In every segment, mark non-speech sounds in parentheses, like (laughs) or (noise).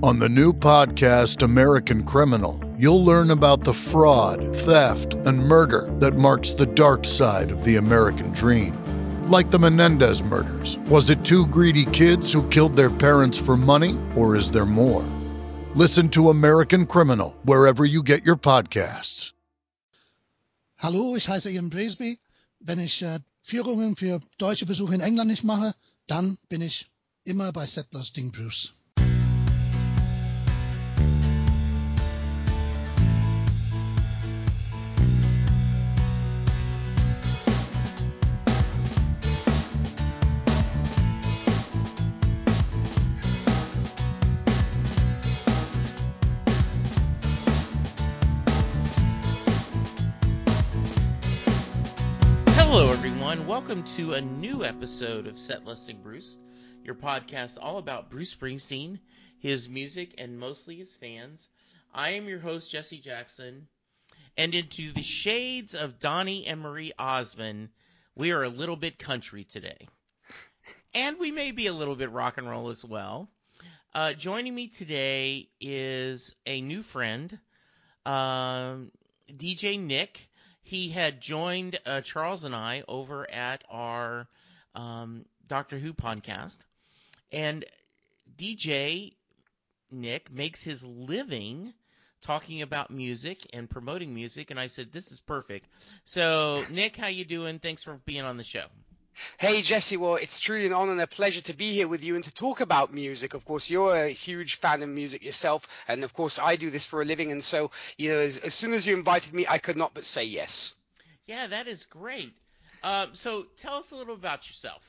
On the new podcast, American Criminal, you'll learn about the fraud, theft, and murder that marks the dark side of the American dream. Like the Menendez murders, was it two greedy kids who killed their parents for money, or is there more? Listen to American Criminal wherever you get your podcasts. Hallo, ich heiße Ian Bresby. Wenn ich äh, Führungen für deutsche Besuche in England nicht mache, dann bin ich immer bei Set Listing Bruce. Hello, everyone. Welcome to a new episode of Set Listing Bruce, your podcast all about Bruce Springsteen, his music, and mostly his fans. I am your host, Jesse Jackson, and into the shades of Donnie and Marie Osmond, we are a little bit country today. And we may be a little bit rock and roll as well. Uh, joining me today is a new friend, um, DJ Nik he had joined uh, Charles and I over at our um, Doctor Who podcast, and DJ Nik makes his living talking about music and promoting music, and I said this is perfect. So Nik, how you doing? Thanks for being on the show. Hey Jesse, well, it's truly an honor and a pleasure to be here with you and to talk about music. Of course, you're a huge fan of music yourself, and of course, I do this for a living. And so, you know, as, as soon as you invited me, I could not but say yes. Yeah, that is great. Um, so tell us a little about yourself.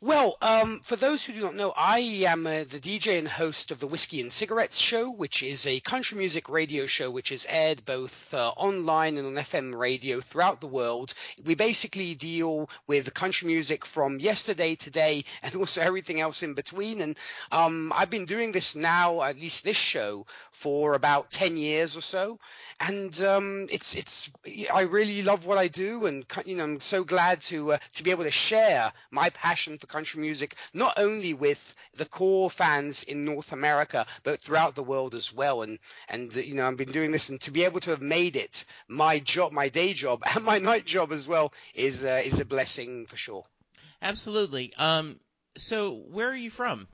Well, um, for those who do not know, I am uh, the DJ and host of the Whiskey and Cigarettes Show, which is a country music radio show which is aired both uh, online and on FM radio throughout the world. We basically deal with country music from yesterday, to today, (laughs) and also everything else in between. And um, I've been doing this now, at least this show, for about 10 years or so. And um, it's it's I really love what I do, and you know I'm so glad to uh, to be able to share my passion for country music not only with the core fans in North America, but throughout the world as well. And and you know I've been doing this, and to be able to have made it my job, my day job, (laughs) and my night job as well is uh, is a blessing for sure. Absolutely. Um, so where are you from?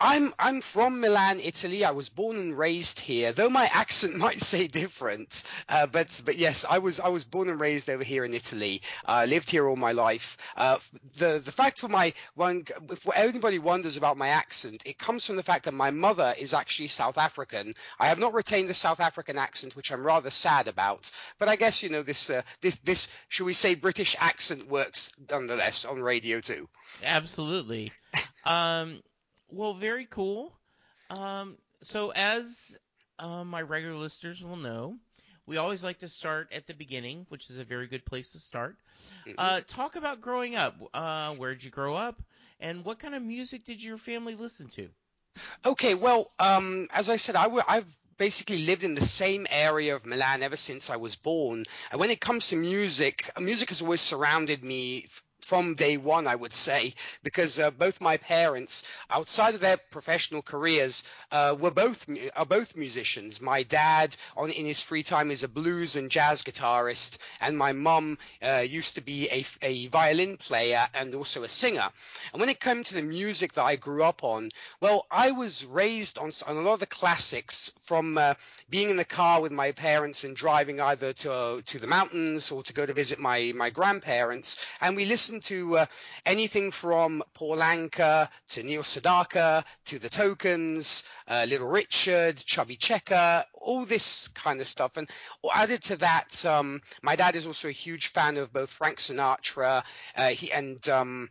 I'm I'm from Milan, Italy. I was born and raised here, though my accent (laughs) might say different. Uh, but but yes, I was I was born and raised over here in Italy. Uh, lived here all my life. Uh, the the fact for my one, if anybody wonders about my accent, it comes from the fact that my mother is actually South African. I have not retained the South African accent, which I'm rather sad about. But I guess you know this uh, this this should we say British accent works nonetheless on radio too. Absolutely. (laughs) Um, well, very cool. Um, so, as uh, my regular listeners will know, we always like to start at the beginning, which is a very good place to start. Uh, talk about growing up. Uh, where did you grow up, and what kind of music did your family listen to? Okay, well, um, as I said, I w- I've basically lived in the same area of Milan ever since I was born. And when it comes to music, music has always surrounded me from day one, I would say, because uh, both my parents, outside of their professional careers, uh, were both are both musicians. My dad, on in his free time, is a blues and jazz guitarist, and my mum uh, used to be a, a violin player and also a singer. And when it came to the music that I grew up on, well, I was raised on, on a lot of the classics from uh, being in the car with my parents and driving either to to the mountains or to go to visit my my grandparents, and we listened to uh, anything from Paul Anka to Neil Sedaka to the Tokens, uh, Little Richard, Chubby Checker, all this kind of stuff. And added to that, um, my dad is also a huge fan of both Frank Sinatra uh, he, and um,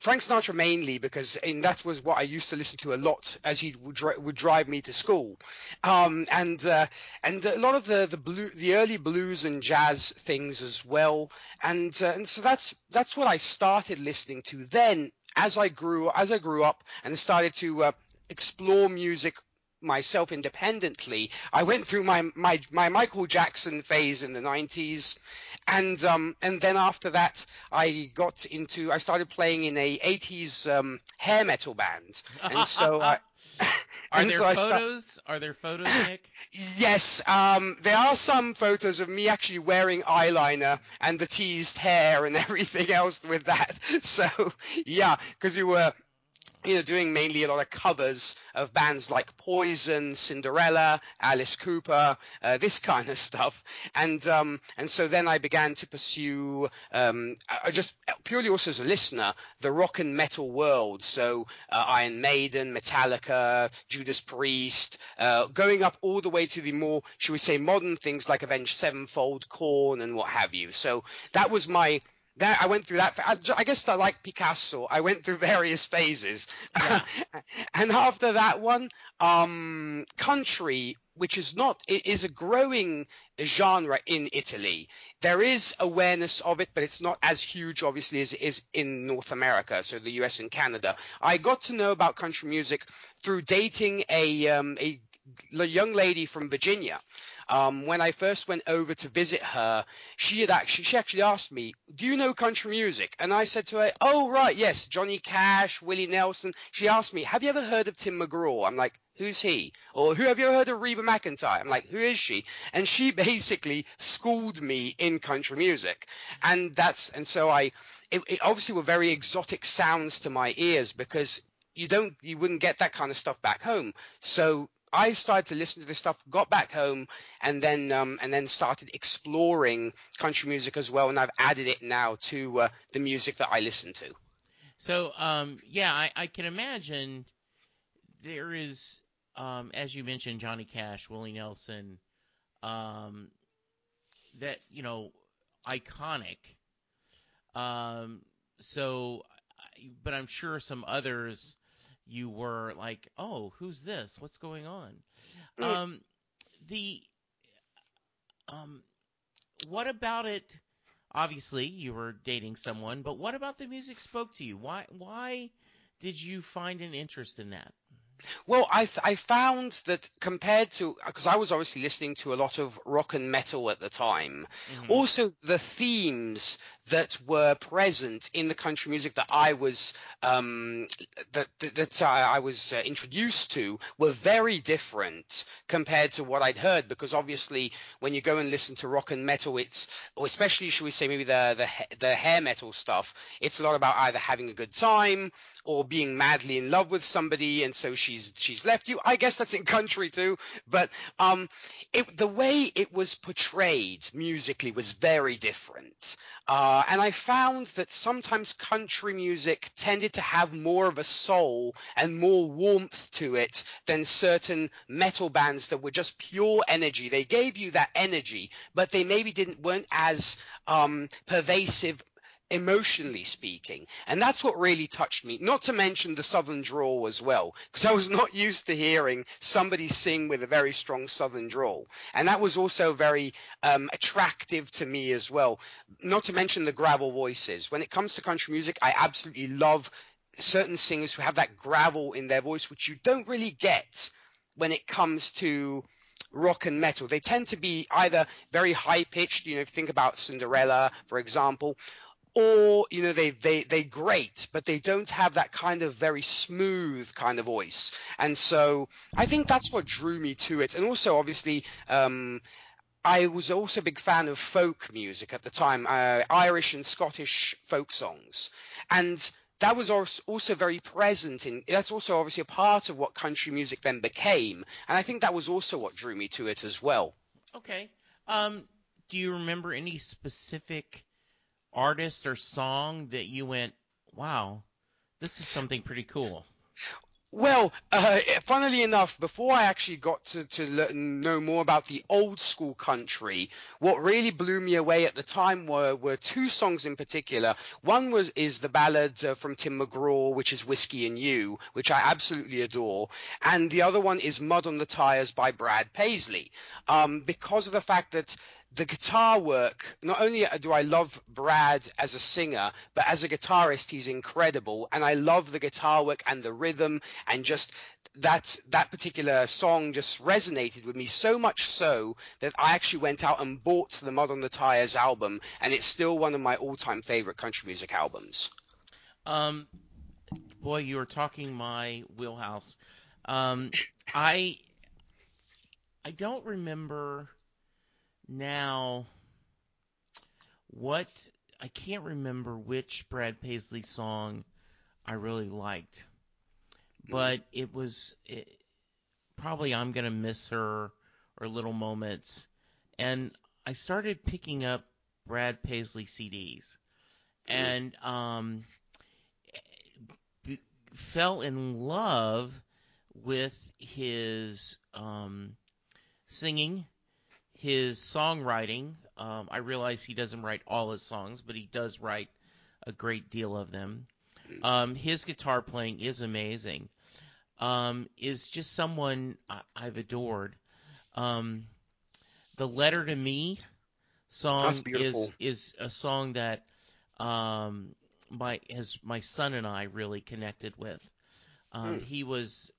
Frank Sinatra mainly because that was what I used to listen to a lot as he would, dri- would drive me to school, um, and uh, and a lot of the the blue the early blues and jazz things as well, and uh, and so that's that's what I started listening to. Then as I grew as I grew up and started to uh, explore music myself independently. I went through my, my, my Michael Jackson phase in the 90s, and um, and then after that, I got into I started playing in a 80s um, hair metal band, and so (laughs) I. Are there so photos? Are there photos, Nik? Yes, um, there are some photos of me actually wearing eyeliner and the teased hair and (laughs) everything else with that. So, yeah, because we were, you know, doing mainly a lot of covers of bands like Poison, Cinderella, Alice Cooper, uh, this (laughs) kind of stuff. And um, and so then I began to pursue, um, I I just purely also as a listener, the rock and metal world. So uh, Iron Maiden, Metallica, Judas Priest, uh, going up all the way to the more, should we say, modern things like Avenged Sevenfold, Korn, and what have you. So that was my that I went through that. I, guess I like Picasso. I went through various phases, (laughs) and after that one, um, country, which is not, it is a growing genre in Italy. There is awareness of it, but it's not as huge, obviously, as it is in North America, so the US and Canada. I got to know about country music through dating a um, a young lady from Virginia. Um, when I first went over to visit her, she had actually she actually asked me, "Do you know country music?" And I said to her, "Oh right, yes, Johnny Cash, Willie Nelson." She asked me, "Have you ever heard of Tim McGraw?" I'm like, "Who's he?" Or "Who have you ever heard of Reba McEntire?" I'm like, "Who is she?" And she (laughs) basically schooled me in country music, and that's and so I, it, it obviously were very exotic sounds to my ears because you don't you wouldn't get that kind of stuff back home. So I started to listen to this stuff, got back home, and then um, and then started exploring country music as well, and I've added it now to uh, the music that I listen to. So, um, yeah, I, I can imagine there is, um, as you mentioned, Johnny Cash, Willie Nelson, um, that you know, iconic. Um, so, but I'm sure some others you were like, oh, who's this? What's going on? Mm. Um, the, um, what about it? Obviously, you were dating someone, but what about the music spoke to you? Why, why did you find an interest in that? Well, I th- I found that compared to because I was obviously listening to a lot of rock and metal at the time, Mhm. also the themes that were present in the country music that I was um, that that, that I, was uh, introduced to were very different compared to what I'd heard. Because obviously when you go and listen to rock and metal, it's or especially should we say maybe the the the hair metal stuff, it's a lot about either having a good time or being madly in love with somebody. And so she's she's left you. I guess that's in country too, but um, it, the way it was portrayed musically was very different. Uh, and I found that sometimes country music tended to have more of a soul and more warmth to it than certain metal bands that were just pure energy. They gave you that energy, but they maybe didn't weren't as um, pervasive emotionally speaking. And that's what really touched me. Not to mention the southern drawl as well, because I was not used to hearing somebody sing with a very strong southern drawl. And that was also very um, attractive to me as well. Not to mention the gravel voices. When it comes to country music, I absolutely love certain singers who have that gravel in their voice, which you don't really get when it comes to rock and metal. They tend to be either very high pitched, you know, think about Cinderella, for example, or you know they they they great but they don't have that kind of very smooth kind of voice and so i think that's what drew me to it and also obviously um I was also a big fan of folk music at the time, uh, Irish and Scottish folk songs, and that was als- also very present in. That's also obviously a part of what country music then became, and I think that was also what drew me to it as well. Okay. Um, do you remember any specific artist or song that you went, wow, this is something pretty cool? Well, uh, funnily enough, before I actually got to, to learn, know more about the old school country, what really blew me away at the time were, were two songs in particular. One was is the ballad uh, from Tim McGraw, which is Whiskey and You, which I absolutely adore, and the other one is Mud on the Tires by Brad Paisley, um, because of the fact that the guitar work, not only do I love Brad as a singer, but as a guitarist, he's incredible. And I love the guitar work and the rhythm and just that, that particular song just resonated with me so much so that I actually went out and bought the Mud on the Tires album. And it's still one of my all time favorite country music albums. Um, boy, you are talking my wheelhouse. Um, I I don't remember now what I can't remember which Brad Paisley song I really liked, but it was it, probably I'm gonna miss her or Little Moments, and I started picking up Brad Paisley CDs, and um, b- fell in love with his um, singing, his songwriting. Um, I realize he doesn't write all his songs, but he does write a great deal of them. Um, his guitar playing is amazing. Um, is just someone I- I've adored. Um, the letter to me song is is a song that um, my has my son and I really connected with. Um, Mm. He was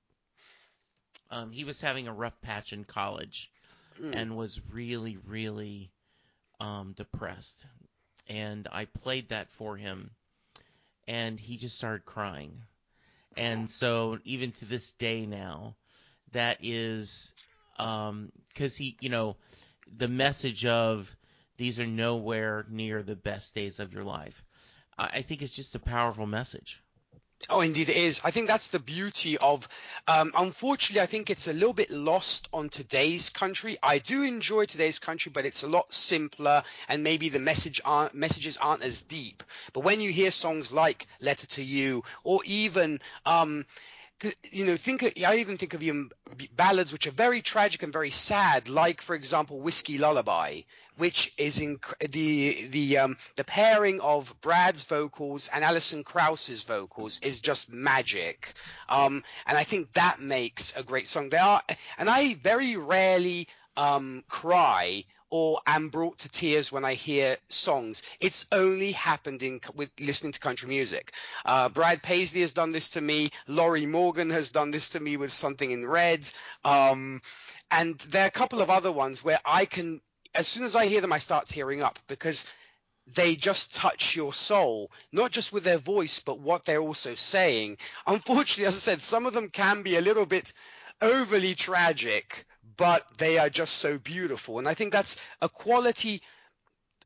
um, he was having a rough patch in college Mm. and was really really um, depressed, and I played that for him, and he just started crying, and so even to this day now, that is because he you know the message of these are nowhere near the best days of your life. I I think it's just a powerful message. Oh, indeed it is. I think that's the beauty of. Um, unfortunately, I think it's a little bit lost on today's country. I do enjoy today's country, but it's a lot simpler, and maybe the message aren't, messages aren't as deep. But when you hear songs like "Letter to You" or even um, you know, think I even think of b- ballads which are very tragic and very sad, like for example, "Whiskey Lullaby," which is in the the um, the pairing of Brad's vocals and Alison Krauss's vocals is just magic, um, and I think that makes a great song. They are, and I very rarely um, cry or am brought to tears when I hear songs. It's only happened in with listening to country music. Uh, Brad Paisley has done this to me. Lorrie Morgan has done this to me with something in red. Um, and there are a couple of other ones where I can, as soon as I hear them, I start tearing up because they just touch your soul, not just with their voice, but what they're also saying. Unfortunately, as I said, some of them can be a little bit overly tragic, but they are just so beautiful. And I think that's a quality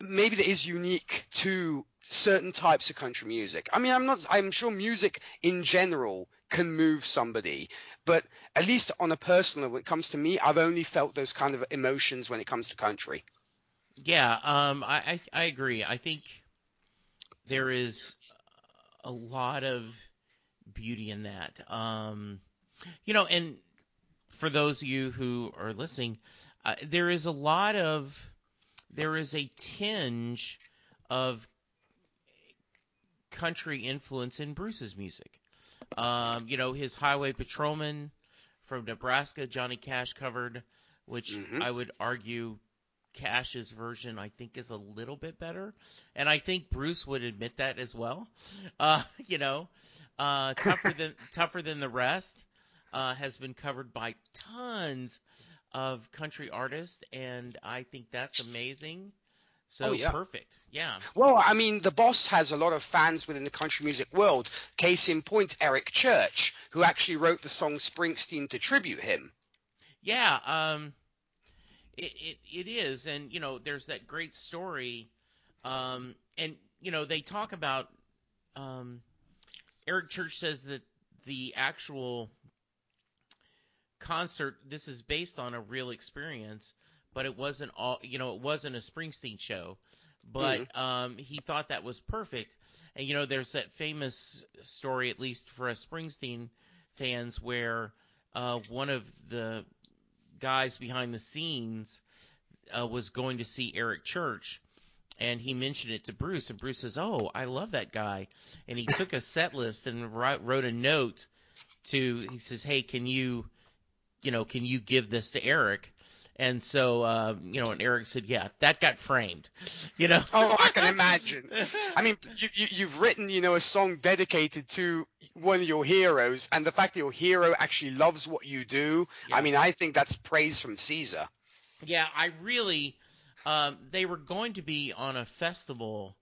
maybe that is unique to certain types of country music. I mean, I'm not, I'm sure music in general can move somebody, but at least on a personal, when it comes to me, I've only felt those kind of emotions when it comes to country. Yeah, um, I, I I agree. I think there is a lot of beauty in that. Um, you know, and for those of you who are listening, uh, there is a lot of there is a tinge of country influence in Bruce's music. Um, you know, his Highway Patrolman from Nebraska, Johnny Cash covered, which Mhm. I would argue Cash's version I think is a little bit better, and I think Bruce would admit that as well. Uh, (laughs) you know, uh, tougher than (laughs) tougher than the rest uh, has been covered by tons of country artists, and I think that's amazing. So Oh, yeah. perfect, yeah. Well, I mean, the boss has a lot of fans within the country music world. Case in point, Eric Church, who actually wrote the song Springsteen to tribute him. Yeah, um, it, it it is, and you know, there's that great story, um, and you know, they talk about, um, Eric Church says that the actual concert, this is based on a real experience, but it wasn't all, you know, it wasn't a Springsteen show, but um, he thought that was perfect, and you know, there's that famous story, at least for us Springsteen fans, where uh, one of the guys behind the scenes uh, was going to see Eric Church, and he mentioned it to Bruce, and Bruce says, "Oh, I love that guy," and he took a set list and wrote, wrote a note to. He says, "Hey, can you, you know, can you give this to Eric?" And so, uh, you know, and Eric said, "Yeah, that got framed," you know. Oh, I can (laughs) imagine. I mean, you, you, you've written, you know, a song dedicated to one of your heroes, and the fact that your hero actually loves what you do, Yeah. I mean, I think that's praise from Caesar. Yeah, I really. Um, they were going to be on a festival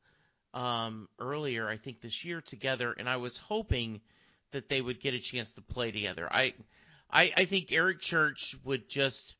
um, earlier, I think this year together, and I was hoping that they would get a chance to play together. I I, I think Eric Church would just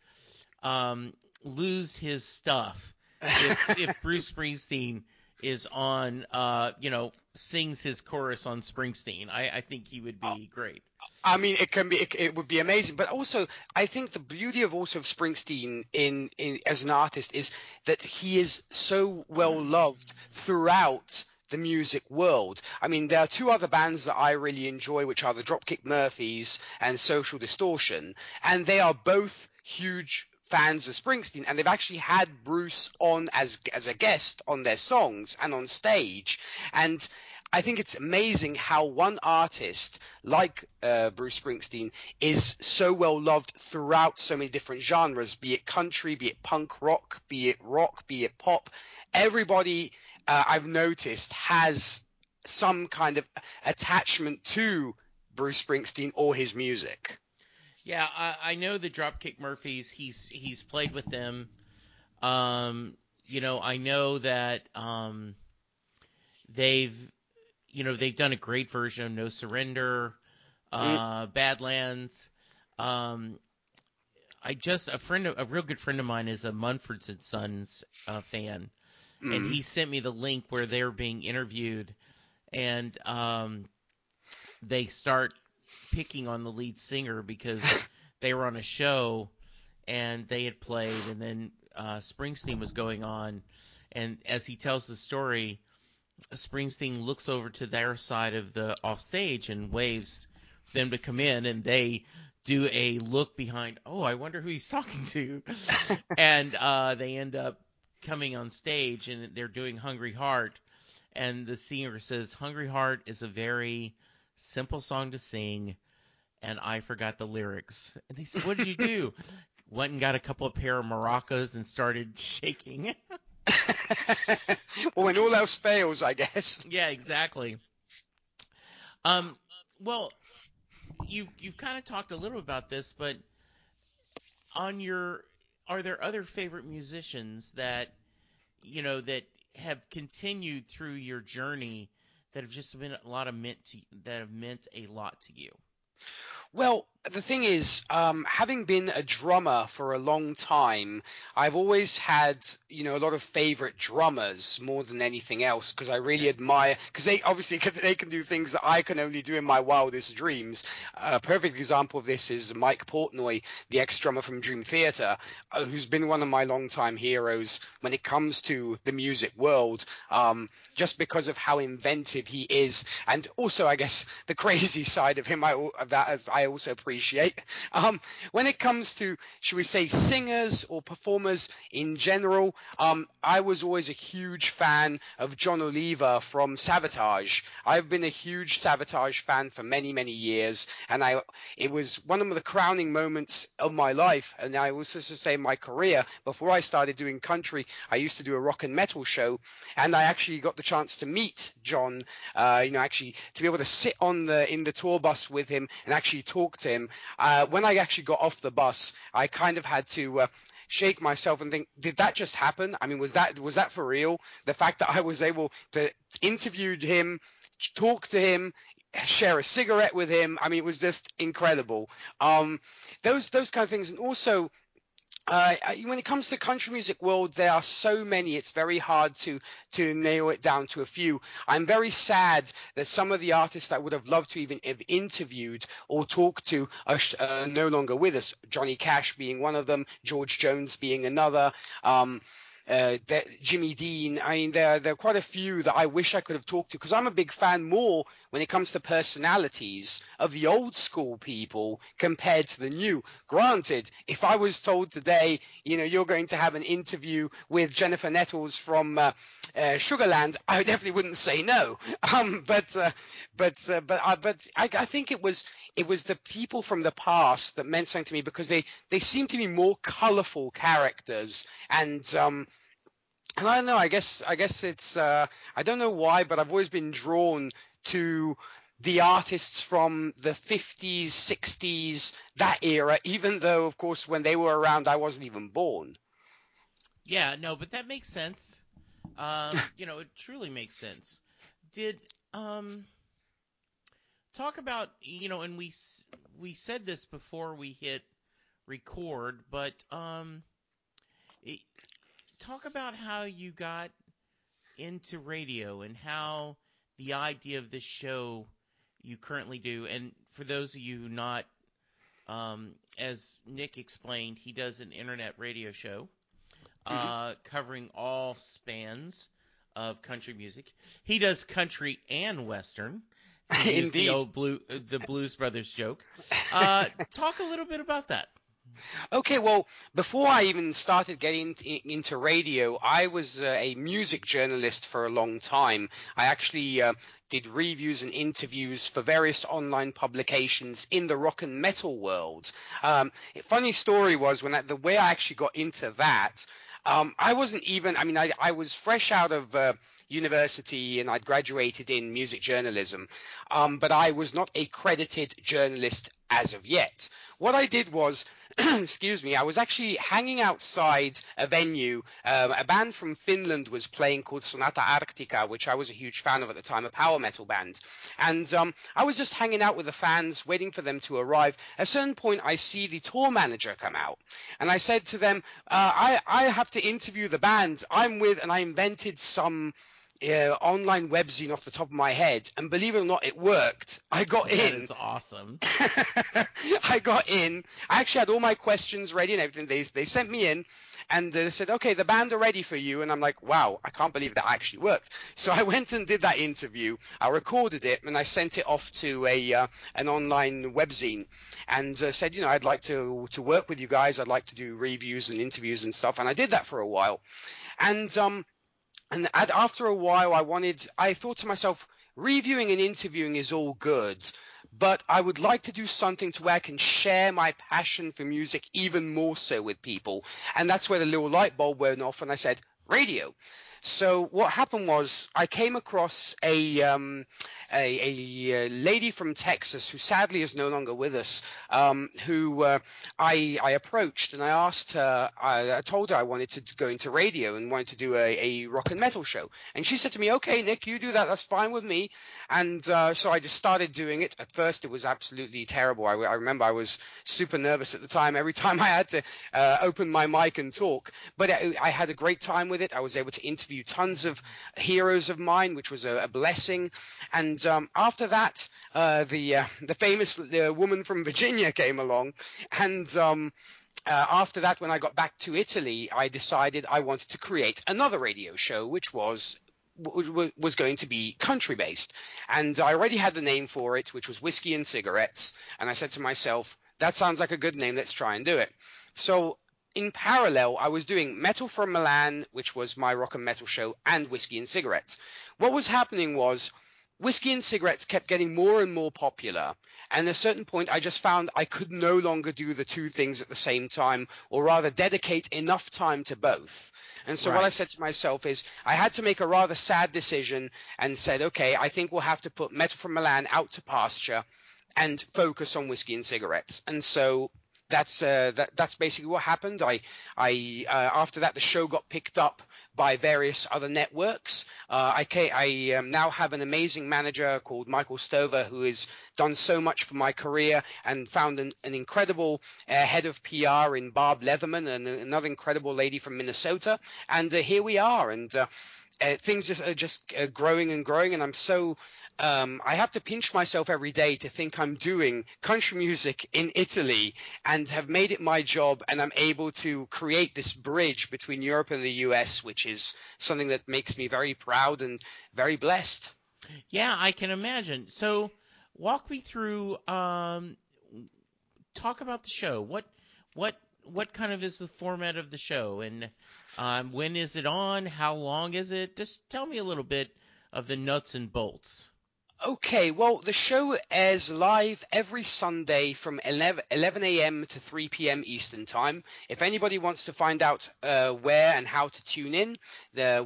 um, lose his stuff if, (laughs) if Bruce Springsteen is on, uh, you know, sings his chorus on Springsteen. I, I think he would be great. I mean, it can be, it, it, would be amazing. But also, I think the beauty of also of Springsteen in, in as an artist is that he is so well loved throughout the music world. I mean, there are two other bands that I really enjoy, which are the Dropkick Murphys and Social Distortion, and they are both huge fans of Springsteen, and they've actually had Bruce on as as a guest on their songs and on stage, and I think it's amazing how one artist like uh, Bruce Springsteen is so well loved throughout so many different genres, be it country, be it punk rock, be it rock, be it pop. Everybody uh, I've noticed has some kind of attachment to Bruce Springsteen or his music. Yeah, I, I know the Dropkick Murphys. He's he's played with them. Um, you know, I know that um, they've you know they've done a great version of No Surrender, uh, mm. Badlands. Um, I just a friend, a real good friend of mine is a Mumford and Sons uh, fan, mm. and he sent me the link where they're being interviewed, and um, they start picking on the lead singer because (laughs) they were on a show and they had played, and then uh, Springsteen was going on, and as he tells the story, Springsteen looks over to their side of the off stage and waves them to come in, and they do a look behind. Oh, I wonder who he's talking to, (laughs) and uh, they end up coming on stage, and they're doing "Hungry Heart," and the singer says, "Hungry Heart is a very simple song to sing and I forgot the lyrics. And they said, "What did you do?" (laughs) Went and got a couple of pair of maracas and started (laughs) shaking. (laughs) well, when all else fails, I guess. Yeah, exactly. Um, well, you you've kind of talked a little about this, but on your are there other favorite musicians that you know that have continued through your journey that have just been a lot of meant to that have meant a lot to you? Well, the thing is, um, having been a drummer for a long time, I've always had, you know, a lot of favorite drummers more than anything else because I really admire, because they obviously they can do things that I can only do in my wildest dreams. A perfect example of this is Mike Portnoy, the ex-drummer from Dream Theater, uh, who's been one of my longtime heroes when it comes to the music world, um, just because of how inventive he is, and also I guess the (laughs) crazy side of him. I that as I also appreciate appreciate. Um, when it comes to, should we say, singers or performers in general, um, I was always a huge fan of Jon Oliva from Savatage. I've been a huge Savatage fan for many, many years, and I it was one of the crowning moments of my life, and I also to say my career. Before I started doing country, I used to do a rock and metal show, and I actually got the chance to meet Jon. Uh, you know, actually to be able to sit on the in the tour bus with him and actually talk to him uh, when I actually got off the bus, I kind of had to uh, shake myself and think, did that just happen? I mean, was that was that for real? The fact that I was able to interview him, talk to him, share a cigarette with him. I mean, it was just incredible. Um, those those kind of things, and also uh, when it comes to country music world, there are so many. It's very hard to to nail it down to a few. I'm very sad that some of the artists I would have loved to even have interviewed or talked to are uh, no longer with us. Johnny Cash being one of them, George Jones being another. Um, uh, Jimmy Dean. I mean, there, there are quite a few that I wish I could have talked to because I'm a big fan more when it comes to personalities of the old school people compared to the new. Granted, if I was told today, you know, you're going to have an interview with Jennifer Nettles from uh, uh, Sugarland, I definitely wouldn't say no. (laughs) Um, but uh, but uh, but uh, but I, I think it was it was the people from the past that meant something to me because they they seem to be more colourful characters and um, and I don't know. I guess I guess it's uh, I don't know why, but I've always been drawn to the artists from the 50s, 60s, that era. Even though, of course, when they were around, I wasn't even born. Yeah, no, but that makes sense. Um, (laughs) you know, it truly makes sense. Did um, talk about you know, and we we said this before we hit record, but um, it, talk about how you got into radio and how the idea of this show you currently do. And for those of you not, um, as Nik explained, he does an internet radio show mm-hmm. uh, covering all spans of country music. He does country and western. (laughs) Indeed. The old blue, the Blues Brothers joke. Uh, talk a little bit about that. Okay, well, before I even started getting into radio, I was uh, a music journalist for a long time. I actually uh, did reviews and interviews for various online publications in the rock and metal world. Um, funny story was when I, the way I actually got into that, um, I wasn't even. I mean, I, I was fresh out of. Uh, university and I'd graduated in music journalism, um, but I was not a credited journalist as of yet. What I did was (clears throat) excuse me, I was actually hanging outside a venue. Um, a band from Finland was playing called Sonata Arctica, which I was a huge fan of at the time, a power metal band. And um, I was just hanging out with the fans, waiting for them to arrive. At a certain point, I see the tour manager come out. And I said to them, uh, I, I have to interview the band I'm with, and I invented some uh, online webzine off the top of my head, and believe it or not, it worked. I got that in. That is awesome. (laughs) I got in. I actually had all my questions ready and everything. They they sent me in, and they said, "Okay, the band are ready for you." And I'm like, "Wow, I can't believe that actually worked." So I (laughs) went and did that interview. I recorded it and I sent it off to a uh, an online webzine, and uh, said, "You know, I'd like to to work with you guys. I'd like to do reviews and interviews and stuff." And I did that for a while, and um and after a while, I wanted, I thought to myself, reviewing and interviewing is all good, but I would like to do something to where I can share my passion for music even more so with people. And that's where the little light bulb went off, and I said, radio. So what happened was I came across a um, a, a, lady from Texas who sadly is no longer with us, um, who uh, I, I approached and I asked her, I, I, told her I wanted to go into radio and wanted to do a, a, rock and metal show. And she said to me, okay, Nik, you do that. That's fine with me. And uh, so I just started doing it. At first, it was absolutely terrible. I, I remember I was super nervous at the time every (laughs) time I had to uh, open my mic and talk. But I, I, had a great time with it. I was able to interview tons of heroes of mine, which was a, a blessing. And um, after that, uh, the uh, the famous woman from Virginia came along, and um, uh, after that, when I got back to Italy, I decided I wanted to create another radio show, which was was going to be country based. And I already had the name for it, which was Whiskey and Cigarettes. And I said to myself, that sounds like a good name. Let's try and do it. So in parallel, I was doing Metal from Milan, which was my rock and metal show, and Whiskey and Cigarettes. What was happening was whiskey and cigarettes kept getting more and more popular. And at a certain point, I just found I could no longer do the two things at the same time, or rather dedicate enough time to both. And so right. what I said to myself is I had to make a rather sad decision and said, okay, I think we'll have to put Metal from Milan out to pasture and focus on whiskey and cigarettes. And so that's uh, that, that's basically what happened. I I uh, after that the show got picked up by various other networks. Uh, I, I um, now have an amazing manager called Michael Stover who has done so much for my career and found an, an incredible uh, head of PR in Barb Leatherman and another incredible lady from Minnesota. And uh, here we are. And uh, uh, things just, are just uh, growing and growing, and I'm so um, I have to pinch myself every day to think I'm doing country music in Italy and have made it my job, and I'm able to create this bridge between Europe and the US, which is something that makes me very proud and very blessed. Yeah, I can imagine. So, walk me through. Um, talk about the show. What what what kind of is the format of the show, and um, when is it on? How long is it? Just tell me a little bit of the nuts and bolts. Okay, well, the show airs live every Sunday from 11, 11 a.m. to 3 p.m. Eastern Time. If anybody wants to find out uh, where and how to tune in,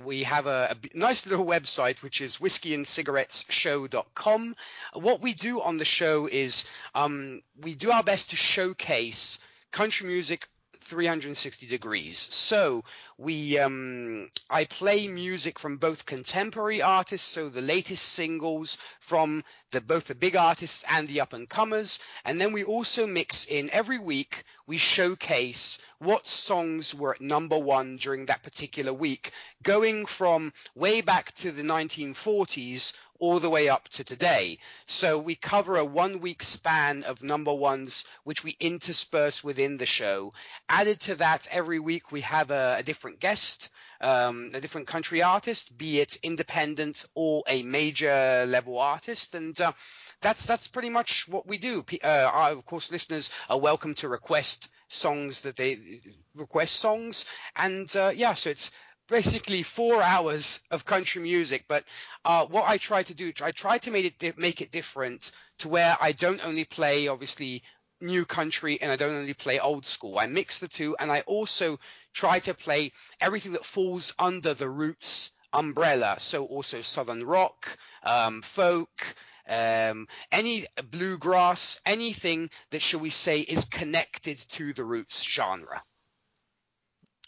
we have a, a, nice little website, which is whiskeyandcigarettesshow.com. What we do on the show is um, we do our best to showcase country music 360 degrees. So we, um, I play music from both contemporary artists, so the latest singles from the both the big artists and the up and comers, and then we also mix in every week. We showcase what songs were at number one during that particular week, going from way back to the 1940s all the way up to today. So we cover a one week span of number ones, which we intersperse within the show. Added to that, every week we have a, a different guest, um, a different country artist, be it independent or a major level artist. And uh, that's that's pretty much what we do. Uh, our, of course, listeners are welcome to request songs that they request songs, and uh, yeah, so it's basically four hours of country music. But uh, what I try to do, I try to make it make it different to where I don't only play obviously new country and I don't only play old school. I mix the two, and I also try to play everything that falls under the roots umbrella. So also southern rock, um, folk. Um, any bluegrass, anything that, shall we say, is connected to the roots genre.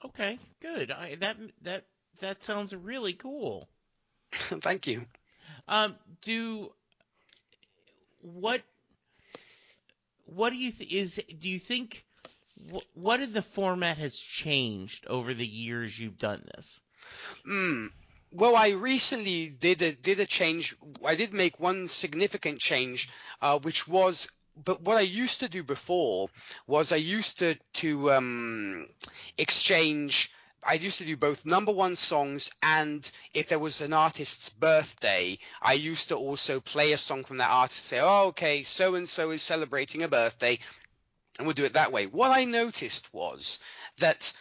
Okay, good. I, that that that sounds really cool. (laughs) Thank you. Um, do what what do you th- is do you think what, what in the format has changed over the years you've done this? Hmm. Well, I recently did a did a change. I did make one significant change, uh, which was but what I used to do before was I used to to um, exchange. I used to do both number one songs and if there was an artist's birthday, I used to also play a song from that artist. Say, oh, okay, so and so is celebrating a birthday, and we'll do it that way. What I noticed was that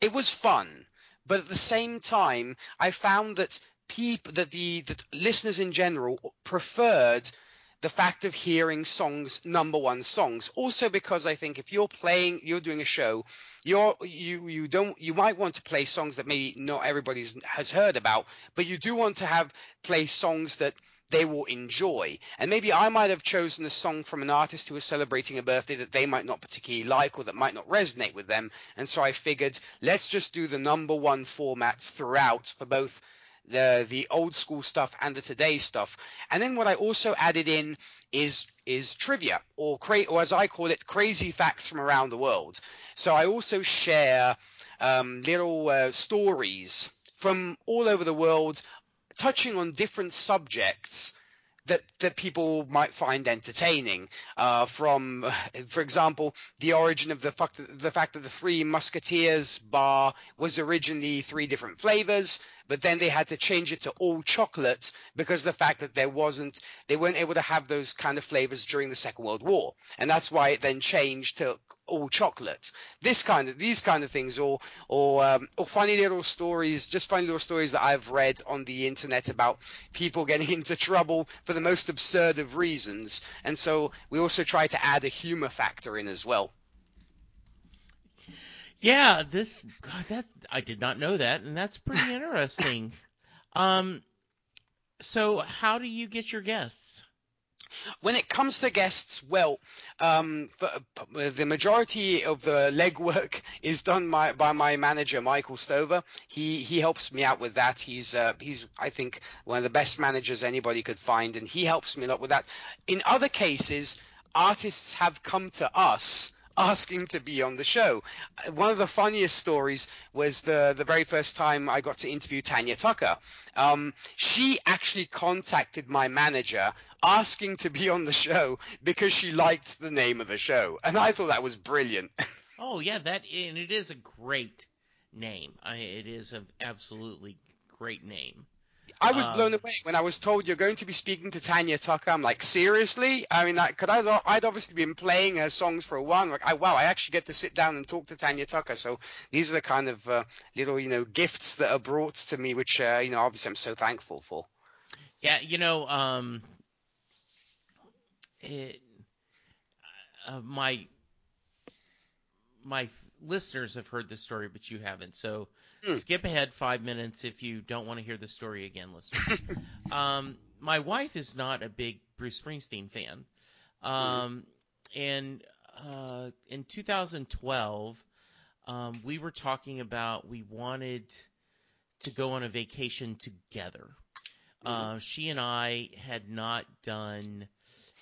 it was fun, but at the same time, I found that people that the that listeners in general preferred the fact of hearing songs, number one songs. Also because I think if you're playing, you're doing a show, you're, you, you don't, you might want to play songs that maybe not everybody has heard about, but you do want to have play songs that they will enjoy. And maybe I might have chosen a song from an artist who was celebrating a birthday that they might not particularly like or that might not resonate with them. And so I figured, let's just do the number one format throughout for both the the old school stuff and the today stuff. And then what I also added in is is trivia or cra- or as I call it, crazy facts from around the world. So I also share um, little uh, stories from all over the world, touching on different subjects that that people might find entertaining. Uh, from, (laughs) for example, the origin of the the fact that the Three Musketeers bar was originally three different flavors but then they had to change it to all chocolate because the fact that there wasn't they weren't able to have those kind of flavors during the Second World War, and that's why it then changed to all chocolate. This kind of these kind of things, or or um, or funny little stories, just funny little stories that I've read on the internet about people getting (laughs) into trouble for the most absurd of reasons, and so we also try to add a humor factor in as well. Yeah, this God, that I did not know that, and that's pretty (laughs) interesting. um, so how do you get your guests? When it comes to guests, well, um, for, the majority of the legwork (laughs) is done by, by my manager Michael Stover. He he helps me out with that. He's uh, he's I think one of the best managers anybody could find, and he helps me a lot with that. In other cases, artists have come to us asking to be on the show. One of the funniest stories was the the very first time I got to interview Tanya Tucker. Um, she actually contacted my manager asking to be on the show because she liked the name of the show, and I thought that was brilliant. (laughs) oh yeah, that and it is a great name. I, it is an absolutely great name. I was um, blown away when I was told you're going to be speaking to Tanya Tucker. I'm like, seriously? I mean, because I, I'd obviously been playing her songs for a while. I'm like, I, wow, I actually get to sit down and talk to Tanya Tucker. So these are the kind of uh, little, you know, gifts that are brought to me, which, uh, you know, obviously I'm so thankful for. Yeah, you know, um, it, uh, my my listeners have heard this story, but you haven't. So mm. skip ahead five minutes if you don't want to hear the story again, listeners. (laughs) um, my wife is not a big Bruce Springsteen fan. Um, mm. And uh, in 2012, um, we were talking about we wanted to go on a vacation together. Uh, she and I had not done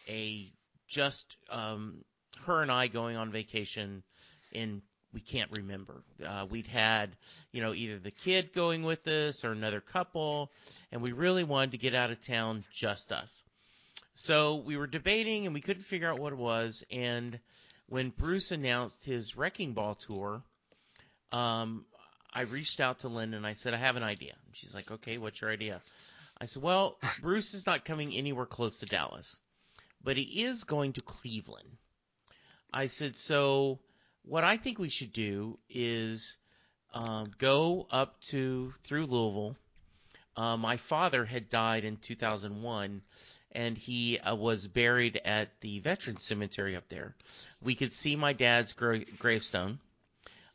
a just um, her and I going on vacation in we can't remember. Uh, we'd had you know either the kid going with us or another couple, and we really wanted to get out of town just us. So we were debating and we couldn't figure out what it was. And when Bruce announced his Wrecking Ball tour, um, I reached out to Lynn and I said, I have an idea. And she's like, okay, what's your idea? I said, well, (laughs) Bruce is not coming anywhere close to Dallas, but he is going to Cleveland. I said, so what I think we should do is um, go up to through Louisville. Uh, my father had died in 2001, and he uh, was buried at the Veterans Cemetery up there. We could see my dad's gra- gravestone.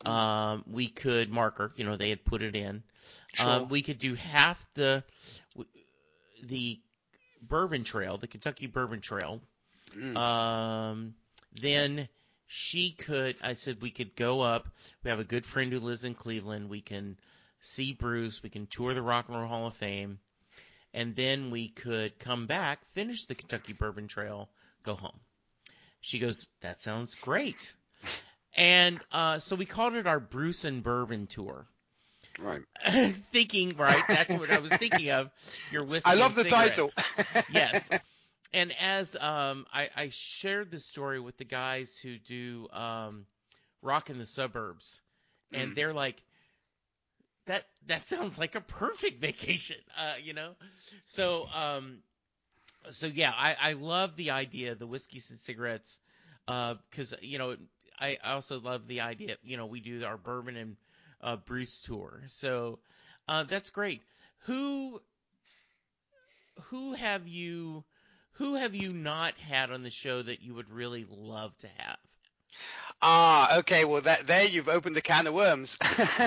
Um, we could marker, you know, they had put it in. Sure. Um, we could do half the the Bourbon Trail, the Kentucky Bourbon Trail. Mm. Um, then she could. I said we could go up. We have a good friend who lives in Cleveland. We can see Bruce. We can tour the Rock and Roll Hall of Fame, and then we could come back, finish the Kentucky Bourbon Trail, go home. She goes, "That sounds great." And uh, so we called it our Bruce and Bourbon Tour. right. (laughs) thinking, right? That's what I was thinking of. Your whiskey. I love the title. yes. And as um, I, I shared this story with the guys who do um, Rock in the Suburbs, and Mm. they're like, "That that sounds like a perfect vacation," (laughs) uh, you know. So um, so yeah, I, I love the idea, the whiskeys and cigarettes, because you know I I also love the idea. You know, we do our bourbon and uh, Bruce tour, so uh, that's great. Who who have you who have you not had on the show that you would really love to have? Ah, okay. Well, that there you've opened a can of worms.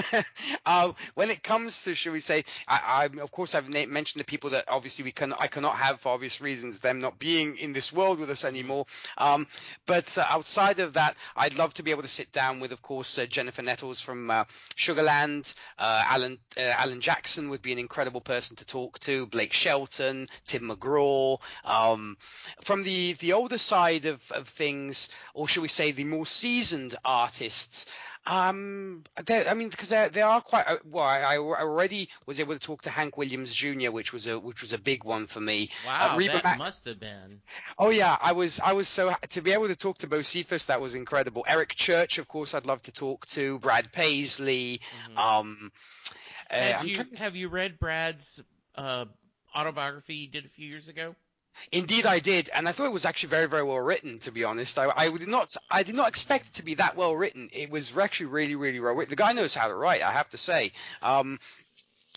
(laughs) uh, when it comes to, shall we say, I, I of course I've na- mentioned the people that obviously we can I cannot have for obvious reasons, them not being in this world with us anymore. Um, but uh, outside of that, I'd love to be able to sit down with, of course, uh, Jennifer Nettles from uh, Sugarland. Uh, Alan uh, Alan Jackson would be an incredible person to talk to. Blake Shelton, Tim McGraw. Um, from the the older side of, of things, or shall we say, the more seasoned artists. Um, I mean, because they they are quite. uh, Well, I, already was able to talk to Hank Williams Jr., which was a which was a big one for me. Wow, Reba that Mac- must have been. Oh yeah, I was I was so to be able to talk to Bocephus. That was incredible. Eric Church, of course, I'd love to talk to. Brad Paisley. Mhm. Um, uh, have you to- have you read Brad's uh, autobiography he did a few years ago? Indeed, I did, and I thought it was actually very, very well written. To be honest, I, I did not, I did not expect it to be that well written. It was actually really, really well written. The guy knows how to write, I have to say. Um,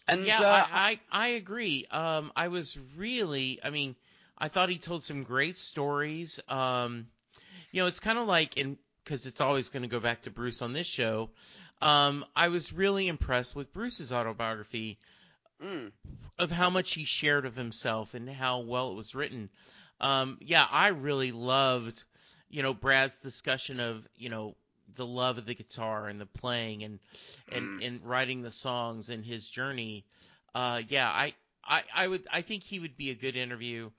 and yeah, uh, I, I I agree. Um, I was really, I mean, I thought he told some great stories. Um, you know, it's kind of like in because it's always going to go back to Bruce on this show. Um, I was really impressed with Bruce's autobiography of how much he shared of himself and how well it was written. Um, yeah, I really loved, you know, Brad's discussion of, you know, the love of the guitar and the playing and and, Mm. and writing the songs and his journey. Uh, yeah, I, I I would I think he would be a good interview.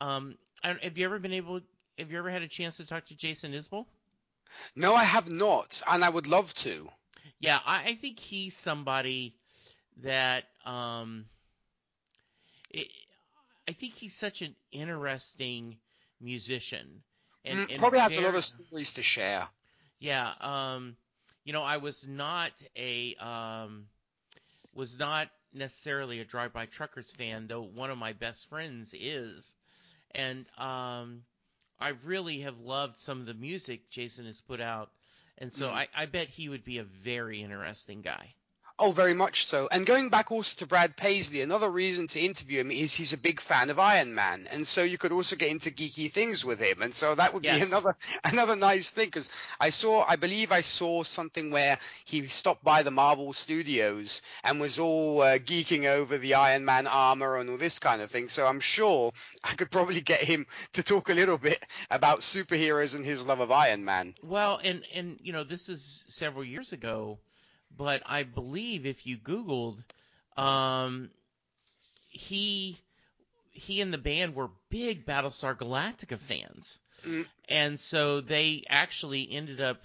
Um, I have you ever been able? Have you ever had a chance to talk to Jason Isbell? no, I have not, and I would love to. Yeah, I, I think he's somebody that um, it, I think he's such an interesting musician, and, Mm, and Probably has a lot of stories to share. yeah. Um, you know, I was not a um, was not necessarily a drive-by truckers fan, though one of my best friends is, and um, I really have loved some of the music Jason has put out, and so Mm. I, I bet he would be a very interesting guy. Oh, very much so. And going back also to Brad Paisley, another reason to interview him is he's a big fan of Iron Man, and so you could also get into geeky things with him, and so that would Yes. be another (laughs) another nice thing because I saw, I believe I saw something where he stopped by the Marvel Studios and was all uh, geeking over the Iron Man armor and all this kind of thing. So I'm sure I could probably get him to talk a little bit about superheroes and his love of Iron Man. Well, and and you know this is several years ago, but I believe if you Googled, um, he he and the band were big Battlestar Galactica fans, Mm. and so they actually ended up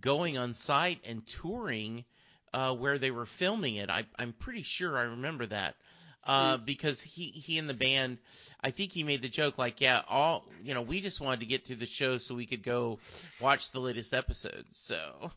going on site and touring uh, where they were filming it. I, I'm pretty sure I remember that. Uh, because he, he and the band, I think he made the joke like, yeah, all, you know, we just wanted to get through the show so we could go watch the latest episodes. So,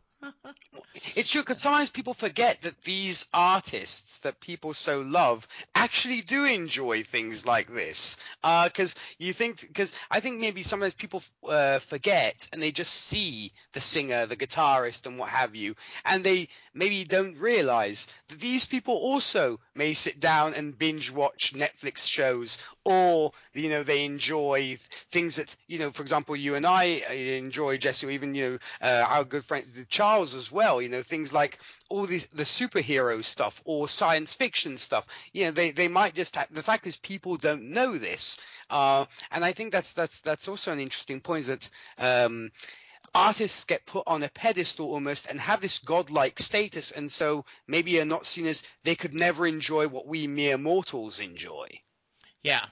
It's true because sometimes people forget that these artists that people so love actually do enjoy things like this. Because you think, because I think maybe sometimes people uh, forget and they just see the singer, the guitarist, and what have you, and they maybe don't realize that these people also may sit down and binge watch Netflix shows or you know they enjoy things that you know for example you and I uh, enjoy Jesse even you know uh, our good friend As well you know things like all these the superhero stuff or science fiction stuff you know they they might just have, the fact is people don't know this uh, and I think that's that's that's also an interesting point that um, artists get put on a pedestal almost and have this godlike status and so maybe are not seen as they could never enjoy what we mere mortals enjoy yeah.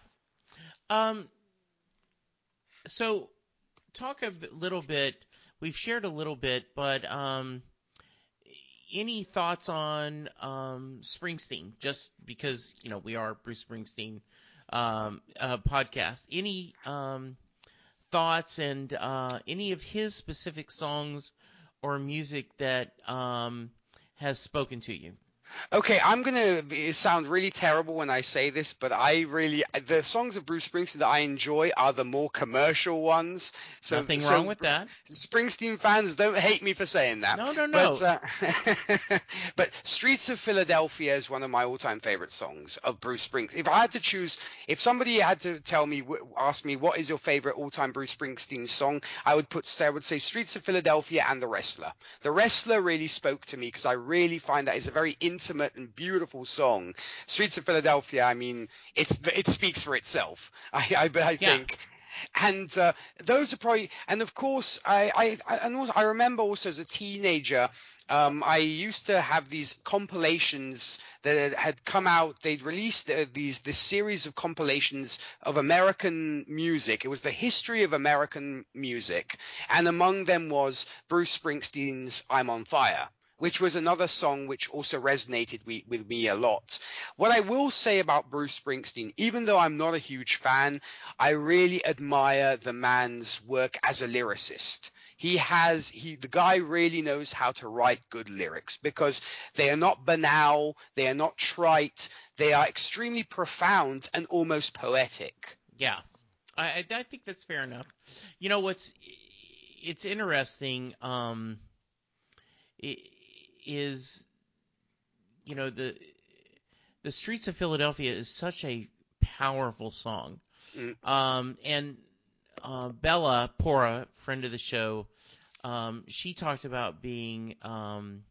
Um, so talk a little bit. We've shared a little bit, but um, any thoughts on um, Springsteen? Just because you know we are Bruce Springsteen um, uh, podcast. Any um, thoughts and uh, any of his specific songs or music that um, has spoken to you? Okay, I'm gonna be, sound really terrible when I say this, but I really the songs of Bruce Springsteen that I enjoy are the more commercial ones. So Nothing so wrong with that. Springsteen fans don't hate me for saying that. No, no, no. But, uh, (laughs) but Streets of Philadelphia is one of my all-time favorite songs of Bruce Springsteen. If I had to choose, if somebody had to tell me, ask me what is your favorite all-time Bruce Springsteen song, I would put, say, I would say Streets of Philadelphia and The Wrestler. The Wrestler really spoke to me because I really find that is a very intimate and beautiful song. Streets of Philadelphia, I mean, it's it speaks for itself. (laughs) I I, I Yeah. think and uh, those are probably and of course I, I I and also I remember also as a teenager um, I used to have these compilations that had come out they'd released uh, these this series of compilations of American music it was the history of American music and among them was Bruce Springsteen's I'm on Fire which was another song which also resonated with, with me a lot. What I will say about Bruce Springsteen, even though I'm not a huge fan, I really admire the man's work as a lyricist. He has he the guy really knows how to write good lyrics because they are not banal, they are not trite, they are extremely profound and almost poetic. Yeah, I, I think that's fair enough. You know what's it's interesting um, is you know the the streets of Philadelphia is such a powerful song, Mm. um, and uh, Bella Pora, friend of the show, um, she talked about being um,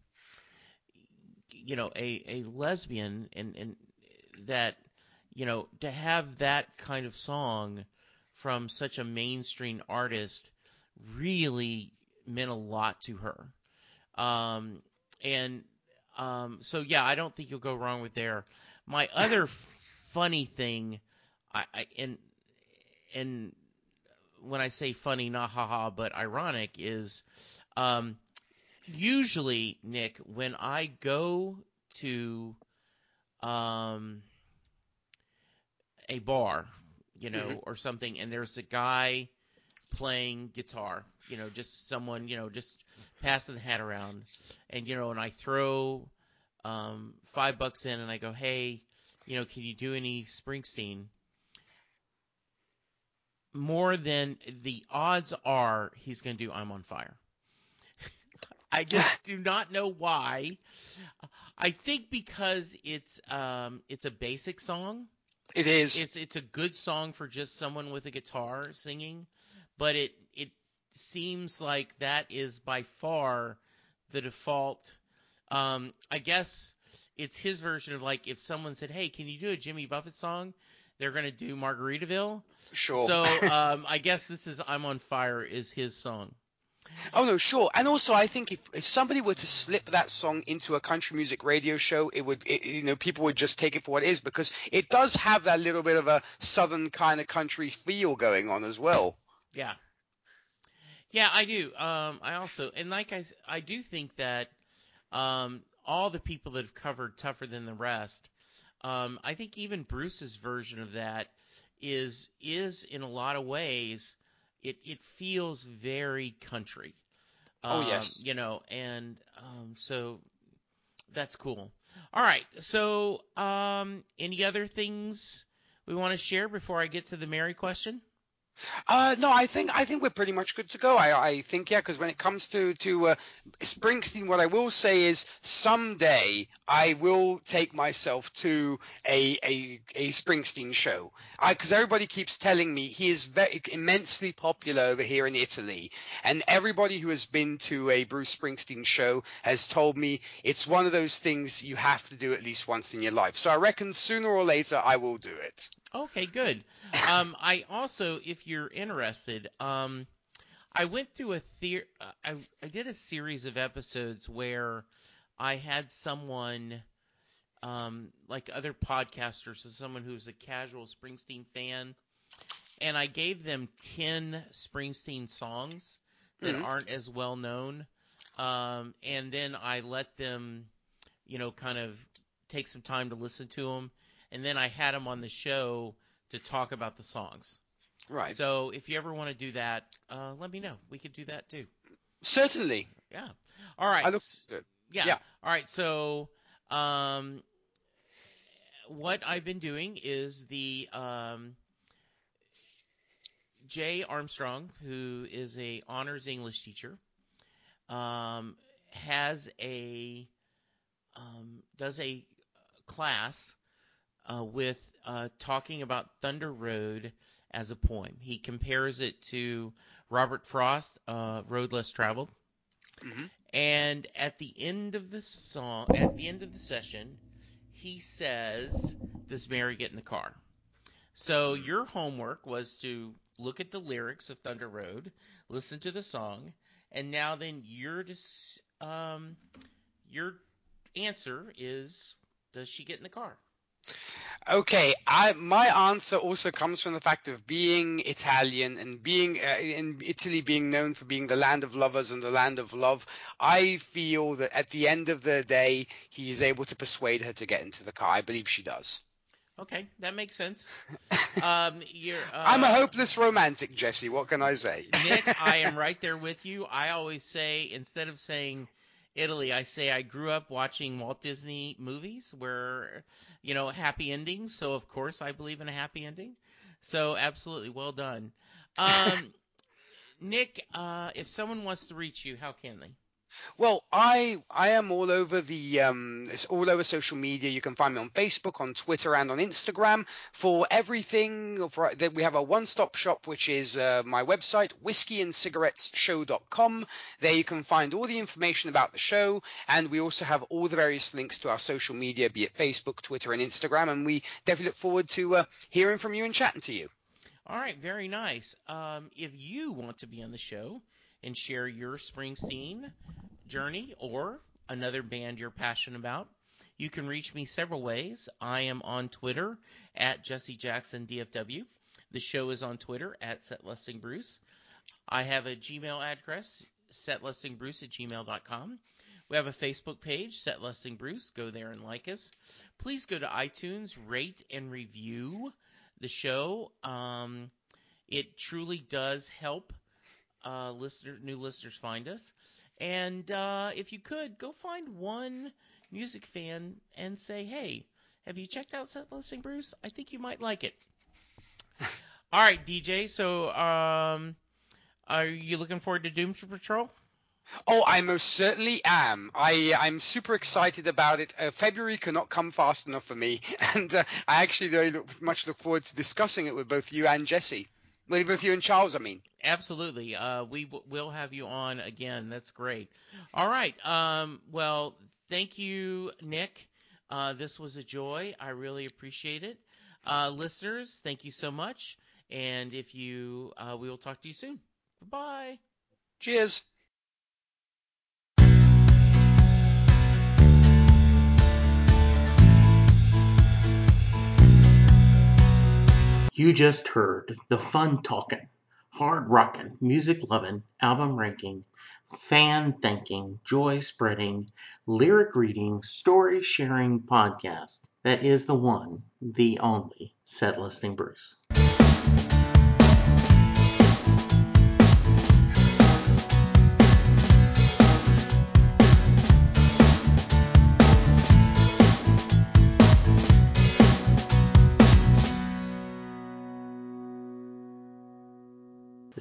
you know a a lesbian and and that you know to have that kind of song from such a mainstream artist really meant a lot to her um and um so yeah i don't think you'll go wrong with there my other (laughs) funny thing i, I and and when i say funny not haha but ironic is um usually nick when i go to um a bar you know Mhm. or something and there's a guy playing guitar you know just someone you know just passing the hat around. And you know and i throw um five bucks in and i go hey you know can you do any springsteen? More than the odds are he's going to do i'm on fire. (laughs) I just do not know why. I think because it's um it's a basic song. It is. It's it's a good song for just someone with a guitar singing, but it it seems like that is by far the default. Um, I guess it's his version of like if someone said, "Hey, can you do a Jimmy Buffett song?" They're gonna do Margaritaville. sure. So (laughs) um, I guess this is "I'm on Fire" is his song. Oh no, sure. And also, I think if, if somebody were to slip that song into a country music radio show, it would, it, you know, people would just take it for what it is because it does have that little bit of a southern kind of country feel going on as well. Yeah. Yeah, I do. Um, I also, and like I, I do think that um, all the people that have covered Tougher Than the Rest, um, I think even Bruce's version of that is is in a lot of ways, it it feels very country. Oh, Um, yes. You know, and um, so that's cool. All right. So, um, any other things we want to share before I get to the Mary question? Uh, no, I think I think we're pretty much good to go. I, I think yeah, because when it comes to to uh, Springsteen, what I will say is someday I will take myself to a a, a Springsteen show. Because everybody keeps telling me he is very immensely popular over here in Italy, and everybody who has been to a Bruce Springsteen show has told me it's one of those things you have to do at least once in your life. So I reckon sooner or later I will do it. Okay, good. Um, I also, if you're interested, um, I went through a the- uh, I, I did a series of episodes where I had someone, um, like other podcasters, so someone who's a casual Springsteen fan, and I gave them ten Springsteen songs that Mhm. aren't as well known, um, and then I let them, you know, kind of take some time to listen to them and then I had him on the show to talk about the songs. Right. So if you ever want to do that, uh, let me know. We could do that too. Certainly. Yeah. All right. I look good. yeah. yeah. All right. So, um, what I've been doing is the um, Jay Armstrong, who is a honors English teacher, um, has a um, does a class uh, with uh, talking about Thunder Road as a poem. He compares it to Robert Frost, uh, Road Less Traveled. hmm And at the end of the song, at the end of the session, he says, "Does Mary get in the car?" So your homework was to look at the lyrics of Thunder Road, listen to the song, and now then your um, your answer is, "Does she get in the car?" Okay, I my answer also comes from the fact of being Italian and being uh, in Italy being known for being the land of lovers and the land of love. I feel that at the end of the day, he is able to persuade her to get into the car. I believe she does. Okay, that makes sense. (laughs) Um, you're, uh, I'm a hopeless romantic, Jesse. What can I say? Nick, I am right there with you. I always say instead of saying Italy, I say I grew up watching Walt Disney movies where you know happy endings. So of course I believe in a happy ending. So absolutely, well done, (laughs) um, Nick. Uh, if someone wants to reach you, how can they? Well, I I am all over the um it's all over social media. You can find me on Facebook, on Twitter, and on Instagram for everything. For that we have a one-stop shop, which is uh, my website, whiskeyandcigarettesshow.com. There you can find all the information about the show, and we also have all the various links to our social media, be it Facebook, Twitter, and Instagram. And we definitely look forward to uh, hearing from you and chatting to you. All right, very nice. Um, if you want to be on the show and share your Springsteen journey or another band you're passionate about, you can reach me several ways. I am on Twitter at Jesse Jackson DFW. The show is on Twitter at SetListingBruce. I have a Gmail address, setlistingbruce at gmail.com. We have a Facebook page, SetListingBruce. Go there and like us. Please go to iTunes, rate and review the show. Um, it truly does help uh, listeners, new listeners find us. And uh, if you could, go find one music fan and say, hey, have you checked out Set Listing Bruce? I think you might like it. (laughs) All right, DJ. So, um, are you looking forward to Doom Patrol? Oh, I most certainly am. I I'm super excited about it. Uh, February cannot come fast enough for me, (laughs) and uh, I actually very look, much look forward to discussing it with both you and Jesse. With both you and Charles, I mean. Absolutely. Uh, we w- will have you on again. That's great. All right. Um, well, thank you, Nick. Uh, this was a joy. I really appreciate it. Uh, listeners, thank you so much. And if you, uh, we will talk to you soon. Bye. Cheers. You just heard the fun talking, hard rocking, music loving, album ranking, fan thinking, joy spreading, lyric reading, story sharing podcast that is the one, the only Set Listing Bruce.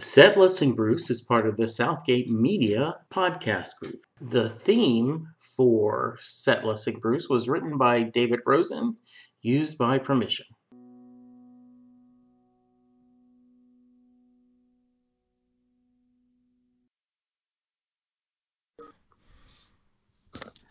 Set Listing Bruce is part of the Southgate Media podcast group. The theme for Set Listing Bruce was written by David Rosen, used by permission.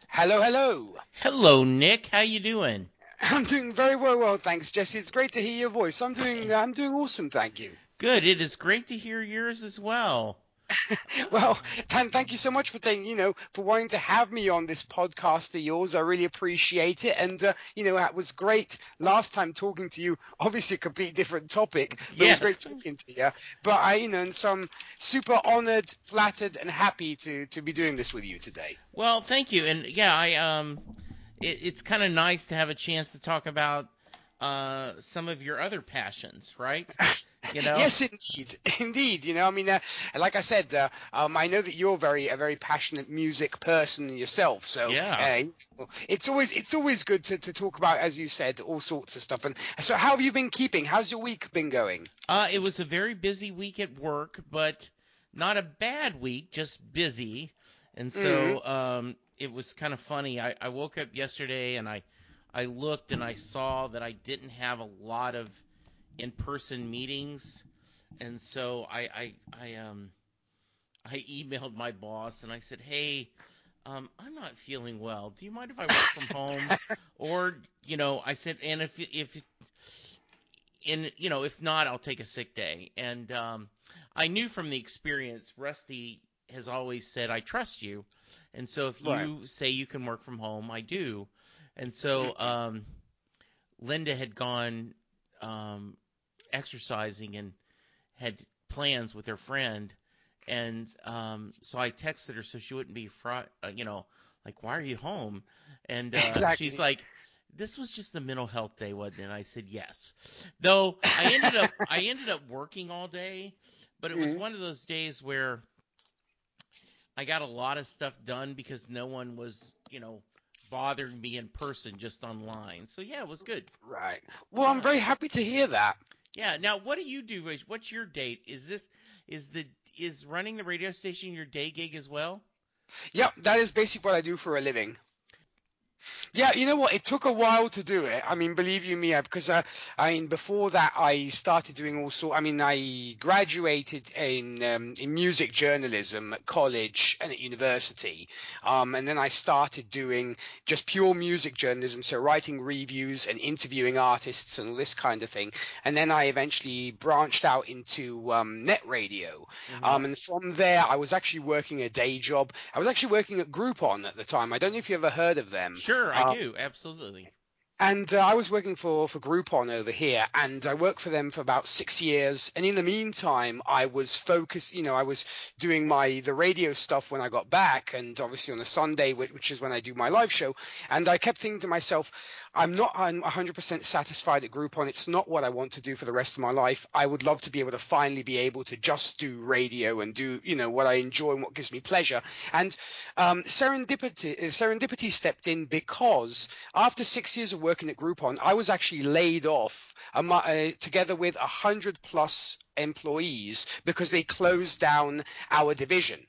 Hello, hello. Hello, Nick. How you doing? I'm doing very well, well, thanks, Jesse. It's great to hear your voice. I'm doing, I'm doing awesome, thank you. Good. It is great to hear yours as well. (laughs) well, Dan, thank you so much for taking, you know, for wanting to have me on this podcast of yours. I really appreciate it. And, uh, you know, that was great last time talking to you. Obviously, a completely different topic, but yes. it was great talking to you. But I, you know, and so I'm super honored, flattered, and happy to, to be doing this with you today. Well, thank you. And yeah, I, um, it, it's kind of nice to have a chance to talk about uh, some of your other passions, right? (laughs) You know? yes, indeed, indeed. You know, I mean, uh, like I said, uh, um, I know that you're very a very passionate music person yourself. So yeah, uh, it's always it's always good to, to talk about, as you said, all sorts of stuff. And so, how have you been keeping? How's your week been going? Uh, it was a very busy week at work, but not a bad week, just busy. And so, mm-hmm. um, it was kind of funny. I, I woke up yesterday and I I looked and I saw that I didn't have a lot of in-person meetings, and so I I, I um I emailed my boss and I said, hey. Um, I'm not feeling well. Do you mind if I work from home? (laughs) or, you know, I said, and if if and you know, if not, I'll take a sick day. And um, I knew from the experience, Rusty has always said, I trust you. And so if you say you can work from home, I do. And so um, Linda had gone um, exercising and had plans with her friend. And um, so I texted her so she wouldn't be, fr- uh, you know, like, why are you home? And uh, exactly. she's like, this was just the mental health day, wasn't it? I said yes. Though I ended up (laughs) I ended up working all day, but it was mm-hmm. one of those days where I got a lot of stuff done because no one was, you know, bothering me in person, just online. So yeah, it was good. Right. Well, I'm very happy to hear that. Yeah. Now, what do you do? What's your date? Is this is the is running the radio station your day gig as well? Yep, that is basically what I do for a living. Yeah, you know what? It took a while to do it. I mean, believe you me, because uh, I mean, before that, I started doing all sort. I mean, I graduated in um, in music journalism at college and at university, um, and then I started doing just pure music journalism, so writing reviews and interviewing artists and all this kind of thing. And then I eventually branched out into um, net radio, mm-hmm. Um, and from there, I was actually working a day job. I was actually working at Groupon at the time. I don't know if you ever heard of them. Sure, I uh, do. Absolutely. And uh, I was working for, for Groupon over here, and I worked for them for about six years. And in the meantime, I was focused, you know, I was doing my the radio stuff when I got back, and obviously on a Sunday, which is when I do my live show. And I kept thinking to myself, I'm not I'm 100% satisfied at Groupon. It's not what I want to do for the rest of my life. I would love to be able to finally be able to just do radio and do you know what I enjoy and what gives me pleasure. And um, serendipity serendipity stepped in because after six years of working at Groupon, I was actually laid off um, uh, together with 100 plus employees because they closed down our division.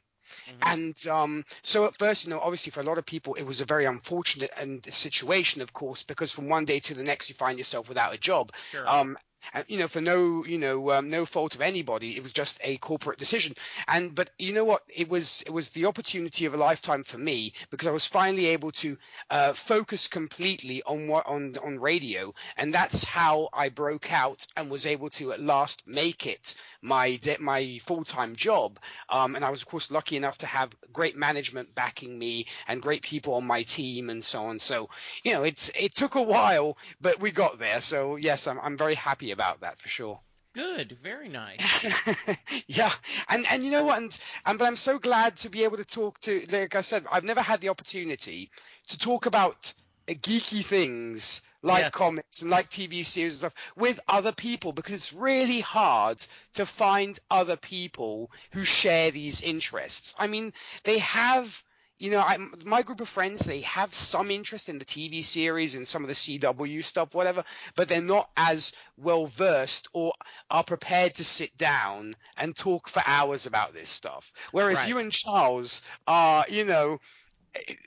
Mm-hmm. And um, so at first, you know, obviously for a lot of people, it was a very unfortunate and situation, of course, because from one day to the next, you find yourself without a job. Sure. Um, and, you know, for no, you know, um, no fault of anybody, it was just a corporate decision. And but you know what? It was it was the opportunity of a lifetime for me because I was finally able to uh, focus completely on what on on radio, and that's how I broke out and was able to at last make it my my full time job. Um, and I was of course lucky enough to have great management backing me and great people on my team and so on. So you know, it's it took a while, but we got there. So yes, I'm I'm very happy about that for sure. Good, very nice. (laughs) yeah, and and you know what, and, and but I'm so glad to be able to talk to. Like I said, I've never had the opportunity to talk about geeky things like yes. comics and like TV series and stuff with other people because it's really hard to find other people who share these interests. I mean, they have you know, I, my group of friends, they have some interest in the TV series and some of the CW stuff, whatever, but they're not as well versed or are prepared to sit down and talk for hours about this stuff. Whereas right. you and Charles are, you know,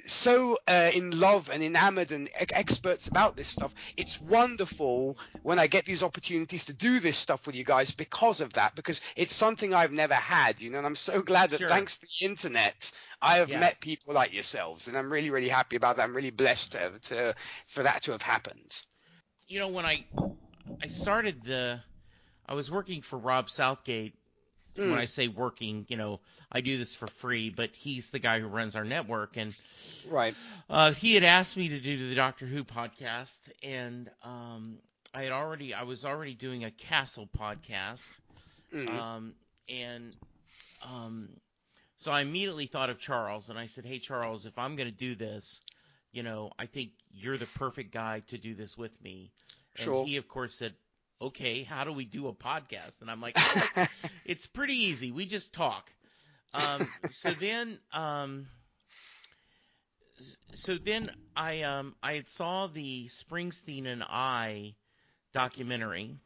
so uh, in love and enamored and experts about this stuff. It's wonderful when I get these opportunities to do this stuff with you guys because of that, because it's something I've never had, you know, and I'm so glad that sure. thanks to the internet, I have yeah. met people like yourselves, and I'm really, really happy about that. I'm really blessed to, to for that to have happened. You know, when I I started the, I was working for Rob Southgate Mm. When I say working, you know, I do this for free, but he's the guy who runs our network, and right. Uh, he had asked me to do the Doctor Who podcast, and um, I had already, I was already doing a Castle podcast, mm. um, and um, so I immediately thought of Charles, and I said, "Hey, Charles, if I'm going to do this, you know, I think you're the perfect guy to do this with me." And sure. he, of course, said, okay, how do we do a podcast? And I'm like, oh, it's (laughs) pretty easy. We just talk. Um, so (laughs) then, um, so then I, um, I saw the Springsteen and I documentary,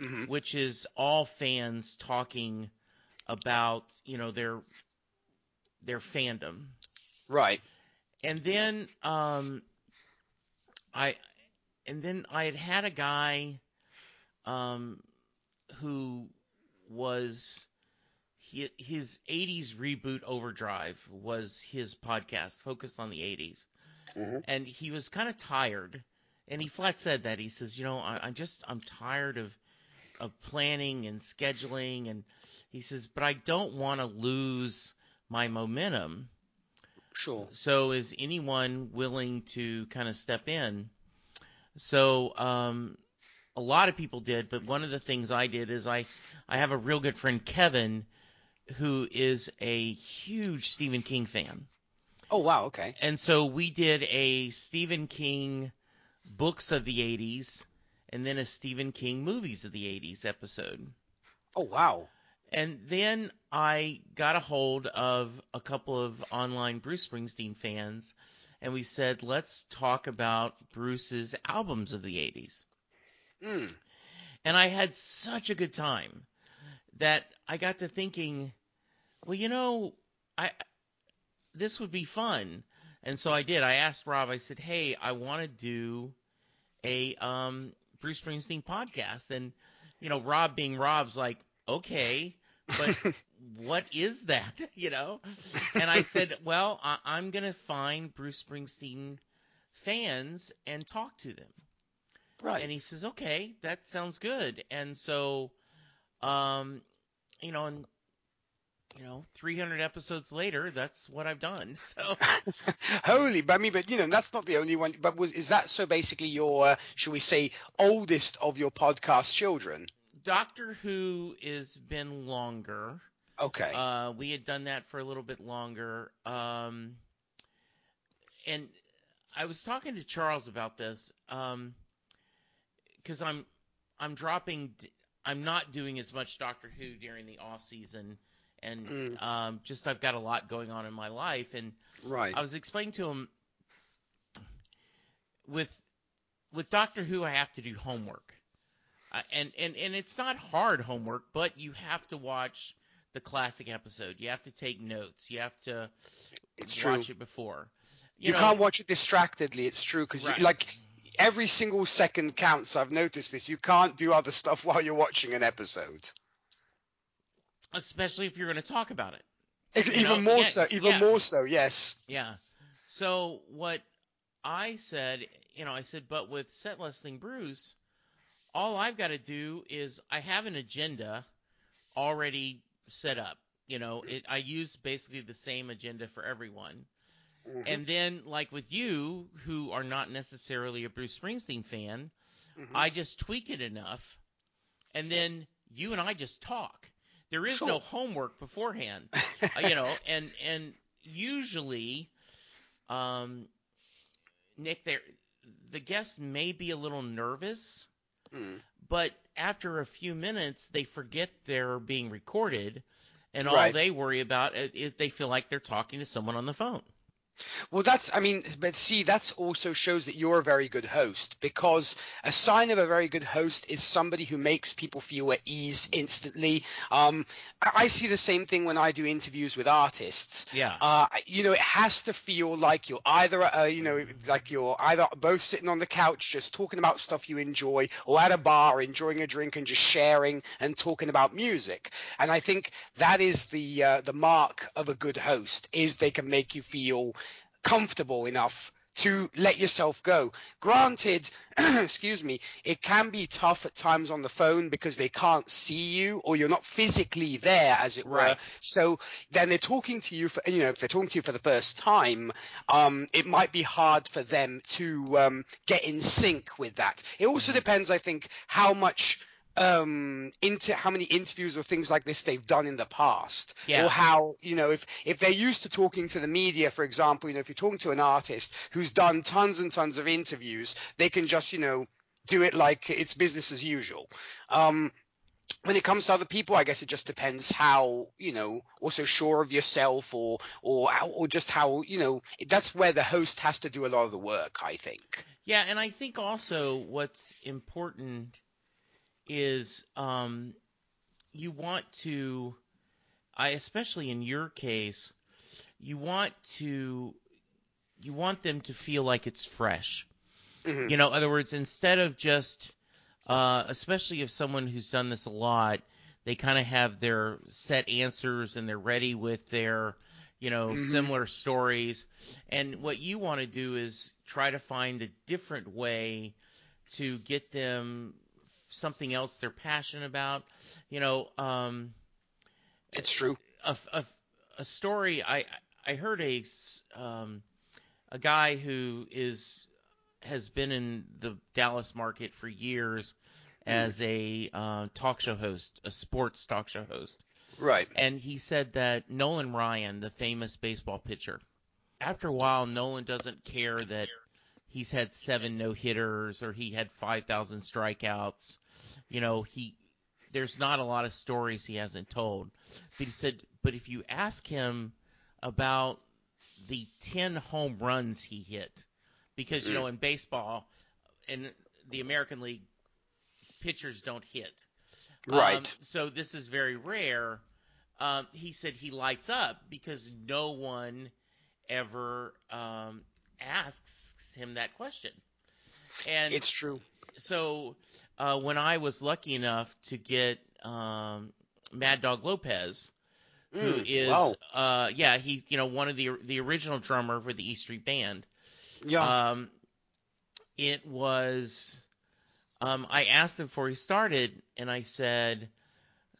mm-hmm. which is all fans talking about, you know, their, their fandom. Right. And then, um, I, and then I had had a guy, um, who was his 80s reboot Overdrive was his podcast focused on the 80s. Mm-hmm. And he was kind of tired. And he flat said that. He says, you know, I, I just, I'm tired of, of planning and scheduling. And he says, but I don't want to lose my momentum. Sure. So is anyone willing to kind of step in? So, um, a lot of people did, but one of the things I did is I I have a real good friend Kevin who is a huge Stephen King fan. Oh wow, okay. And so we did a Stephen King books of the 80s and then a Stephen King movies of the 80s episode. Oh wow. And then I got a hold of a couple of online Bruce Springsteen fans and we said, let's talk about Bruce's albums of the 80s. Mm. And I had such a good time that I got to thinking, well, you know, I this would be fun. And so I did. I asked Rob. I said, "Hey, I want to do a um, Bruce Springsteen podcast." And you know, Rob being Rob's like, "Okay, but (laughs) what is that?" (laughs) You know. And I said, "Well, I- I'm gonna find Bruce Springsteen fans and talk to them." Right. And he says, okay, that sounds good. And so, um, you know, and you know, 300 episodes later, that's what I've done. (laughs) So, (laughs) holy, but I mean, but you know, that's not the only one. But was is that so? Basically, your, uh, should we say, oldest of your podcast children? Doctor Who has been longer. Okay. Uh, we had done that for a little bit longer. Um, and I was talking to Charles about this. Um, because I'm I'm dropping I'm not doing as much Doctor Who during the off season and mm. um, just I've got a lot going on in my life and right. I was explaining to him with with Doctor Who I have to do homework. Uh, and, and and it's not hard homework, but you have to watch the classic episode. You have to take notes. You have to It's watch true. it before. You, know, can't watch it distractedly. It's true because Right. like every single second counts. I've noticed this. You can't do other stuff (laughs) while you're watching an episode. especially if you're going to talk about it. E- You know, even more yeah, so. Even yeah. more so. Yes. Yeah. So what I said, you know, I said, but with set listing Bruce, all I've got to do is I have an agenda already set up. You know, it, I use basically the same agenda for everyone. Mhm. And then, like with you, who are not necessarily a Bruce Springsteen fan, Mhm. I just tweak it enough, and then you and I just talk. There is no homework beforehand, (laughs) uh, you know, and and usually, um, Nick, there, the guest may be a little nervous, Mm. but after a few minutes, they forget they're being recorded, and all Right. they worry about is is they feel like they're talking to someone on the phone. Well, that's, I mean, but see, that also shows that you're a very good host because a sign of a very good host is somebody who makes people feel at ease instantly. Um, I see the same thing when I do interviews with artists. Yeah. Uh, you know, it has to feel like you're either, uh, you know, like you're either both sitting on the couch just talking about stuff you enjoy or at a bar enjoying a drink and just sharing and talking about music. And I think that is the, uh, the mark of a good host is they can make you feel comfortable enough to let yourself go. Granted, (clears throat) excuse me, it can be tough at times on the phone because they can't see you or you're not physically there, as it were. Right. So then they're talking to you for, you know, if they're talking to you for the first time, um, it might be hard for them to um, get in sync with that. It also depends, I think, how much um into how many interviews or things like this they've done in the past Yeah. or how you know if if they're used to talking to the media for example you know if you're talking to an artist who's done tons and tons of interviews they can just you know do it like it's business as usual um when it comes to other people, I guess it just depends how you know, also sure of yourself, or or or just how you know. That's where the host has to do a lot of the work, I think. Yeah, and I think also what's important is um, you want to, I especially in your case, you want to, you want them to feel like it's fresh. Mhm. You know, in other words, instead of just, uh, especially if someone who's done this a lot, they kind of have their set answers and they're ready with their, you know, Mhm. similar stories. And what you want to do is try to find a different way to get them something else they're passionate about. You know, um, It's true. a, a, a story I I heard a um, a guy who is has been in the Dallas market for years as a uh, talk show host, a sports talk show host, Right. and he said that Nolan Ryan, the famous baseball pitcher, after a while, Nolan doesn't care that he's had seven no hitters or he had five thousand strikeouts. You know, he there's not a lot of stories he hasn't told. But he said, but if you ask him about the 10 home runs he hit, because, you know, in baseball, in the American League, pitchers don't hit. Right. Um, so this is very rare. Um, he said he lights up because no one ever um, asks him that question. And it's true. so uh, when I was lucky enough to get um, Mad Dog Lopez, who Mm, is wow. uh, yeah he's you know one of the the original drummer for the E Street Band. Yeah. Um, it was um, I asked him before he started, and I said,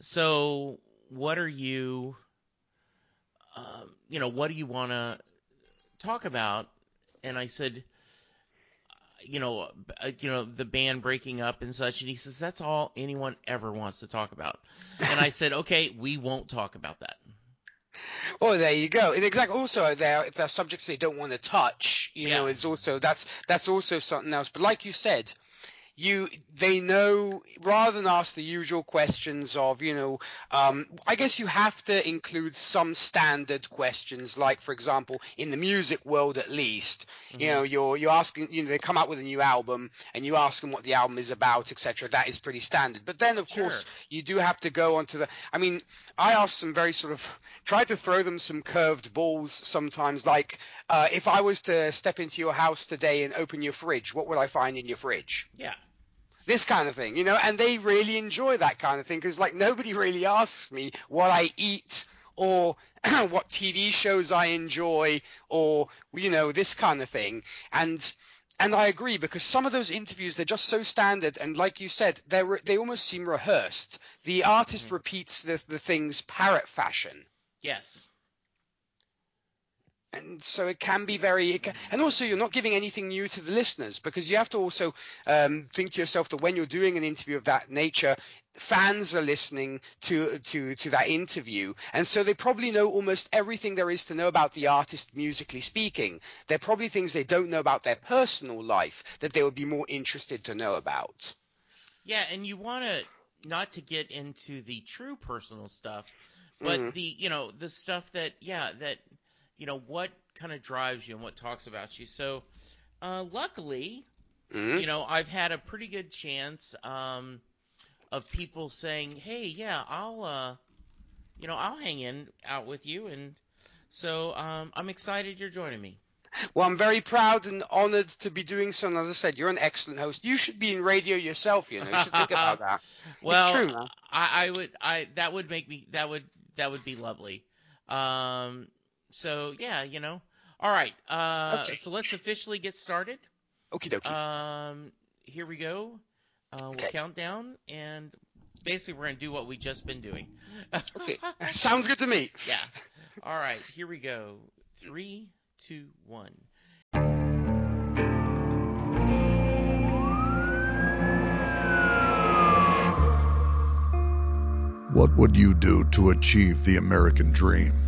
"So what are you? Um, you know, what do you want to talk about?" And I said, you know, uh, you know, the band breaking up and such. And he says, that's all anyone ever wants to talk about. And I said, okay, we won't talk about that. Oh, there you go. And exactly. Also, there if there are subjects they don't want to touch, you know, is also that's that's also something else. But like you said, you they know rather than ask the usual questions of you know um, I guess you have to include some standard questions like for example in the music world at least. Mm-hmm. you know you're you're asking you know they come out with a new album and you ask them what the album is about etc that is pretty standard. But then of sure. course you do have to go onto the I mean I asked some very sort of try to throw them some curved balls sometimes. Like uh, if I was to step into your house today and open your fridge what would I find in your fridge? Yeah this kind of thing, you know, and they really enjoy that kind of thing because like nobody really asks me what I eat or (clears throat) what TV shows I enjoy or you know this kind of thing and and I agree because some of those interviews they're just so standard and like you said they they almost seem rehearsed. The artist mm-hmm. repeats the the things parrot fashion. Yes and so it can be very can, and also you're not giving anything new to the listeners because you have to also um, think to yourself that when you're doing an interview of that nature fans are listening to to to that interview. And so they probably know almost everything there is to know about the artist musically speaking. There are probably things they don't know about their personal life that they would be more interested to know about. Yeah and you want to not to get into the true personal stuff but mm-hmm. the you know the stuff that yeah that you know what kind of drives you and what talks about you. So, uh, luckily, mm-hmm. you know, I've had a pretty good chance um, of people saying, "Hey, yeah, I'll, uh, you know, I'll hang in out with you," and so um, I'm excited you're joining me. Well, I'm very proud and honored to be doing so. And as I said, you're an excellent host. You should be in radio yourself. You know, you should think about that. (laughs) well, it's true, I, I, would. I that would make me. That would that would be lovely. Um, so yeah, you know. All right. Uh, okay. So let's officially get started. Okie dokie. Um, here we go. Uh, we'll okay. count down, and basically we're gonna do what we've just been doing. okay. (laughs) Sounds good to me. Yeah. All right. Here we go. Three, two, one. What would you do to achieve the American dream?